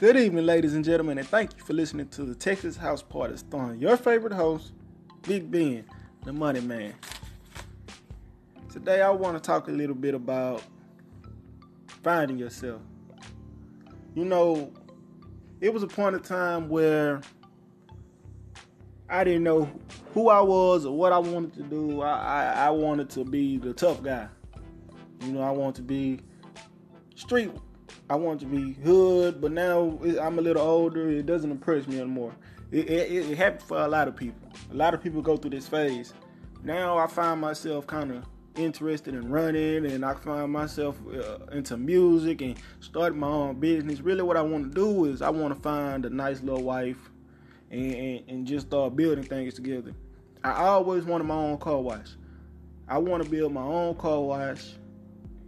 Good evening, ladies and gentlemen, and thank you for listening to the Texas House Party starring your favorite host, Big Ben, the Money Man. Today, I want to talk a little bit about finding yourself. You know, it was a point of time where I didn't know who I was or what I wanted to do. I, I, I wanted to be the tough guy. You know, I wanted to be street I want to be hood, but now I'm a little older. It doesn't impress me anymore. It, it, it happened for a lot of people. A lot of people go through this phase. Now I find myself kind of interested in running, and I find myself uh, into music and starting my own business. Really, what I want to do is I want to find a nice little wife and, and, and just start building things together. I always wanted my own car wash. I want to build my own car wash,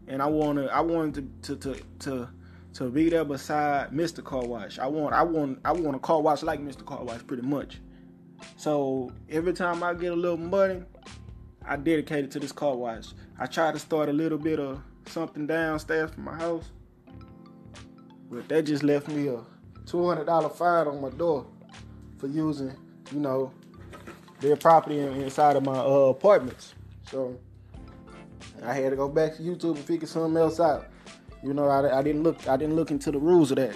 and I want to I wanted to to to, to to be there beside Mr. Car Wash. I want I want I want a car wash like Mr. Car Wash pretty much. So every time I get a little money, I dedicate it to this car wash. I try to start a little bit of something downstairs from my house. But that just left me a $200 fine on my door for using, you know, their property inside of my uh, apartments. So I had to go back to YouTube and figure something else out. You know, I, I didn't look I didn't look into the rules of that.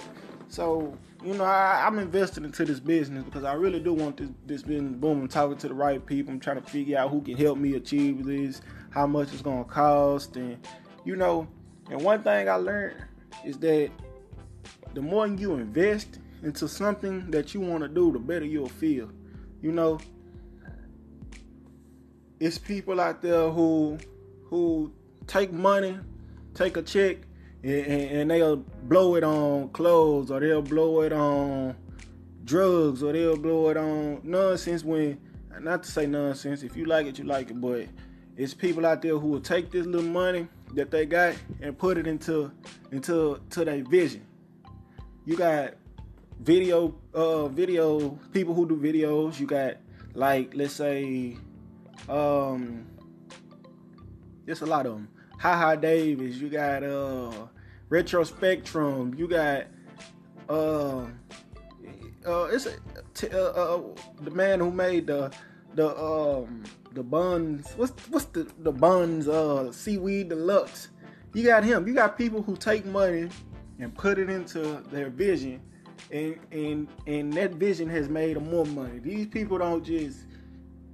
So you know, I, am invested into this business because I really do want this this business booming. Talking to the right people, I'm trying to figure out who can help me achieve this, how much it's gonna cost, and you know. And one thing I learned is that the more you invest into something that you want to do, the better you'll feel. You know, it's people out there who who take money, take a check, and, they'll blow it on clothes or they'll blow it on drugs or they'll blow it on nonsense when not to say nonsense if you like it you like it but it's people out there who will take this little money that they got and put it into into to their vision. You got video uh video people who do videos. You got like let's say um there's a lot of them Ha Ha Davis, you got uh Retro Spectrum, you got uh uh it's a, t- uh, uh, the man who made the the um the buns what's what's the the buns uh seaweed deluxe? You got him. You got people who take money and put it into their vision and and and that vision has made them more money. These people don't just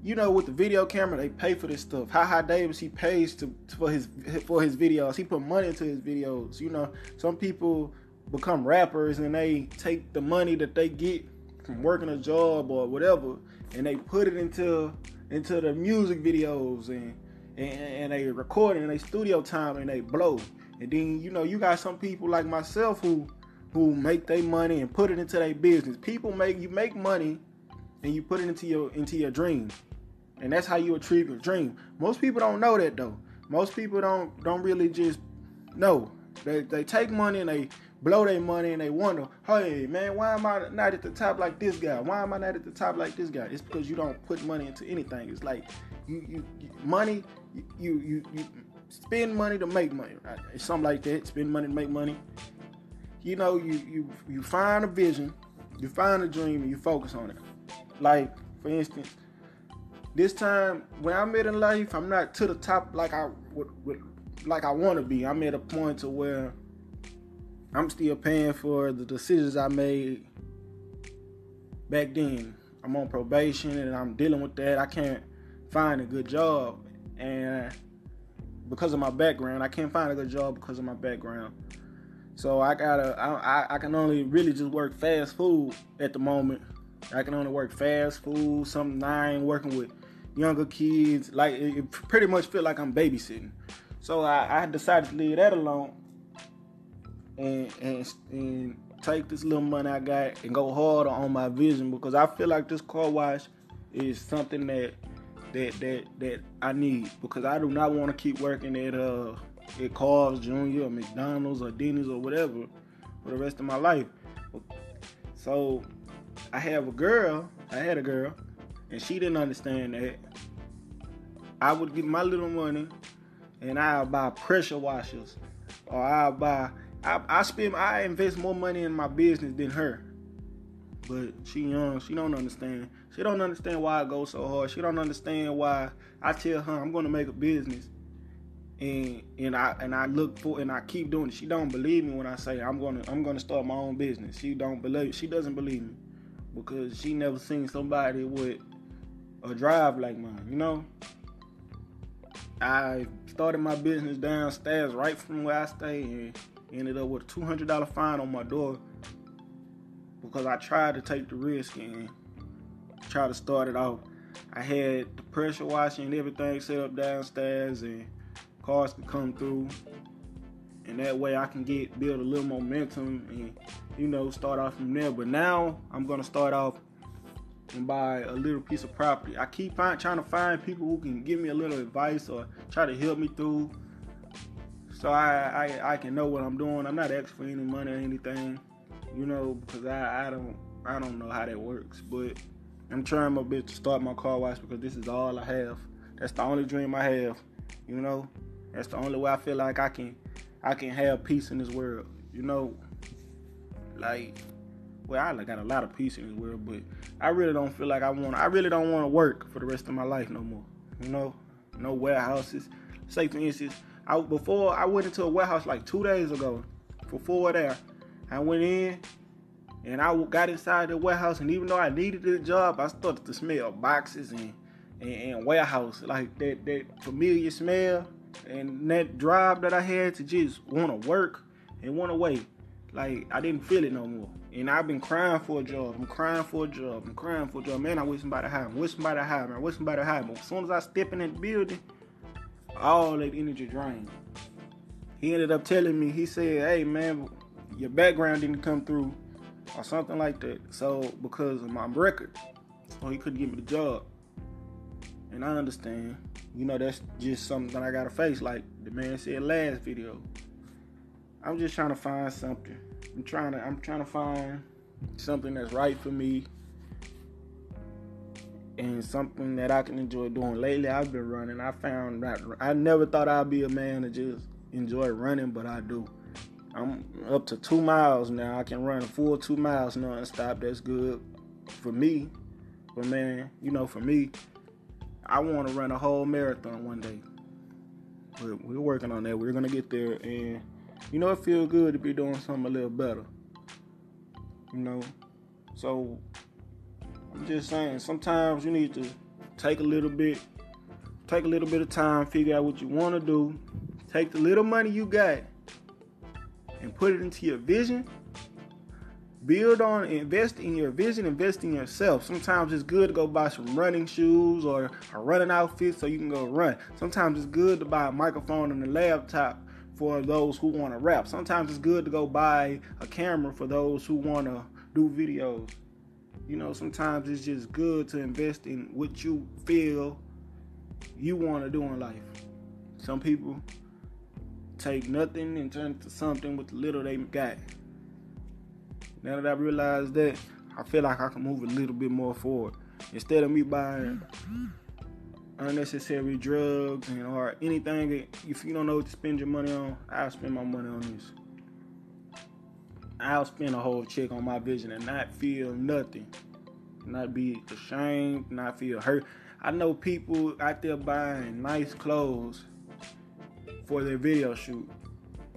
you know, with the video camera, they pay for this stuff. Ha Ha Davis, he pays to for his for his videos. He put money into his videos. You know, some people become rappers and they take the money that they get from working a job or whatever, and they put it into into the music videos and and, and they record it in their studio time and they blow. And then you know, you got some people like myself who who make their money and put it into their business. People make you make money and you put it into your into your dream and that's how you achieve your dream. Most people don't know that though. Most people don't don't really just know. They they take money and they blow their money and they wonder, hey man, why am I not at the top like this guy? Why am I not at the top like this guy? It's because you don't put money into anything. It's like you you, money you, you you spend money to make money. Right? It's something like that. Spend money to make money. You know, you you you find a vision, you find a dream, and you focus on it. Like for instance, this time when I'm in life, I'm not to the top like I would, would like I want to be. I'm at a point to where I'm still paying for the decisions I made back then. I'm on probation and I'm dealing with that. I can't find a good job, and because of my background, I can't find a good job because of my background. So I gotta, I, I can only really just work fast food at the moment. I can only work fast food, something I ain't working with younger kids. Like it, pretty much feel like I'm babysitting. So I, I decided to leave that alone and, and and take this little money I got and go harder on my vision because I feel like this car wash is something that that that that I need because I do not want to keep working at uh at Carl's Jr. or McDonald's or Denny's or whatever for the rest of my life. So I have a girl. I had a girl and she didn't understand that. I would get my little money and I'll buy pressure washers or I'll buy I, I spend I invest more money in my business than her. But she young, she don't understand. She don't understand why I go so hard. She don't understand why I tell her I'm gonna make a business and and I and I look for and I keep doing it. She don't believe me when I say I'm gonna I'm gonna start my own business. She don't believe she doesn't believe me because she never seen somebody with a drive like mine, you know? I started my business downstairs right from where I stay and ended up with a $200 fine on my door because I tried to take the risk and try to start it off. I had the pressure washing and everything set up downstairs and cars could come through and that way I can get build a little momentum and you know start off from there. But now I'm gonna start off and buy a little piece of property. I keep find, trying to find people who can give me a little advice or try to help me through, so I I, I can know what I'm doing. I'm not asking for any money or anything, you know, because I I don't I don't know how that works, but I'm trying my best to start my car wash because this is all I have. That's the only dream I have, you know. That's the only way I feel like I can I can have peace in this world. You know, like well, I got a lot of peace in this world, but I really don't feel like I want. I really don't want to work for the rest of my life no more. You know, no warehouses. Say for instance, I before I went into a warehouse like two days ago. Before there, I went in and I got inside the warehouse, and even though I needed the job, I started to smell boxes and and, and warehouse like that that familiar smell and that drive that I had to just want to work and want to wait, like I didn't feel it no more. And I've been crying for a job. I'm crying for a job. I'm crying for a job. Man, I wish somebody hired me. I wish somebody hired me. I wish somebody hired me. As soon as I step in that building, all that energy drained. He ended up telling me, he said, hey man, your background didn't come through or something like that. So because of my record. So he couldn't give me the job. And I understand. You know, that's just something that I gotta face, like the man said last video. I'm just trying to find something. I'm trying to I'm trying to find something that's right for me and something that I can enjoy doing. Lately I've been running. I found that I never thought I'd be a man to just enjoy running, but I do. I'm up to two miles now. I can run a full two miles non-stop. That's good for me. But man, you know, for me, I want to run a whole marathon one day. But we're working on that. We're gonna get there, and you know, it feels good to be doing something a little better. You know, so I'm just saying. Sometimes you need to take a little bit, take a little bit of time, figure out what you want to do. Take the little money you got and put it into your vision build on invest in your vision invest in yourself sometimes it's good to go buy some running shoes or a running outfit so you can go run sometimes it's good to buy a microphone and a laptop for those who want to rap. Sometimes it's good to go buy a camera for those who want to do videos. You know sometimes it's just good to invest in what you feel you want to do in life. Some people take nothing and turn to something with the little they got. Now that I realize that, I feel like I can move a little bit more forward. Instead of me buying unnecessary drugs and or anything that if you don't know what to spend your money on, I'll spend my money on this. I'll spend a whole check on my vision and not feel nothing. Not be ashamed, not feel hurt. I know people out there buying nice clothes for their video shoot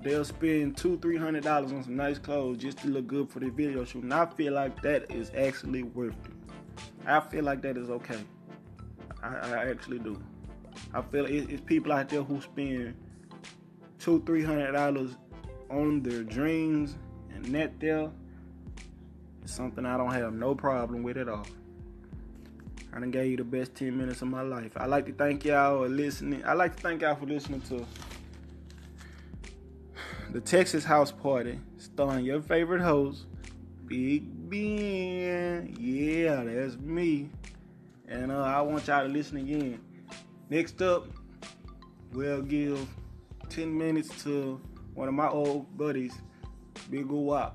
they'll spend two, three hundred dollars on some nice clothes just to look good for the video shoot. And I feel like that is actually worth it. I feel like that is okay. I, I actually do. I feel it, it's people out there who spend two, three hundred dollars on their dreams, and that there is something I don't have no problem with at all. I done gave you the best 10 minutes of my life. I like to thank y'all for listening. I like to thank y'all for listening to the Texas House Party, starring your favorite host, Big Ben. Yeah, that's me. And uh, I want y'all to listen again. Next up, we'll give 10 minutes to one of my old buddies, Big Guwap.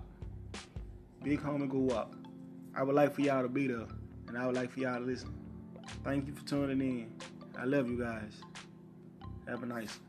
Big homie Guwap. I would like for y'all to be there, and I would like for y'all to listen. Thank you for tuning in. I love you guys. Have a nice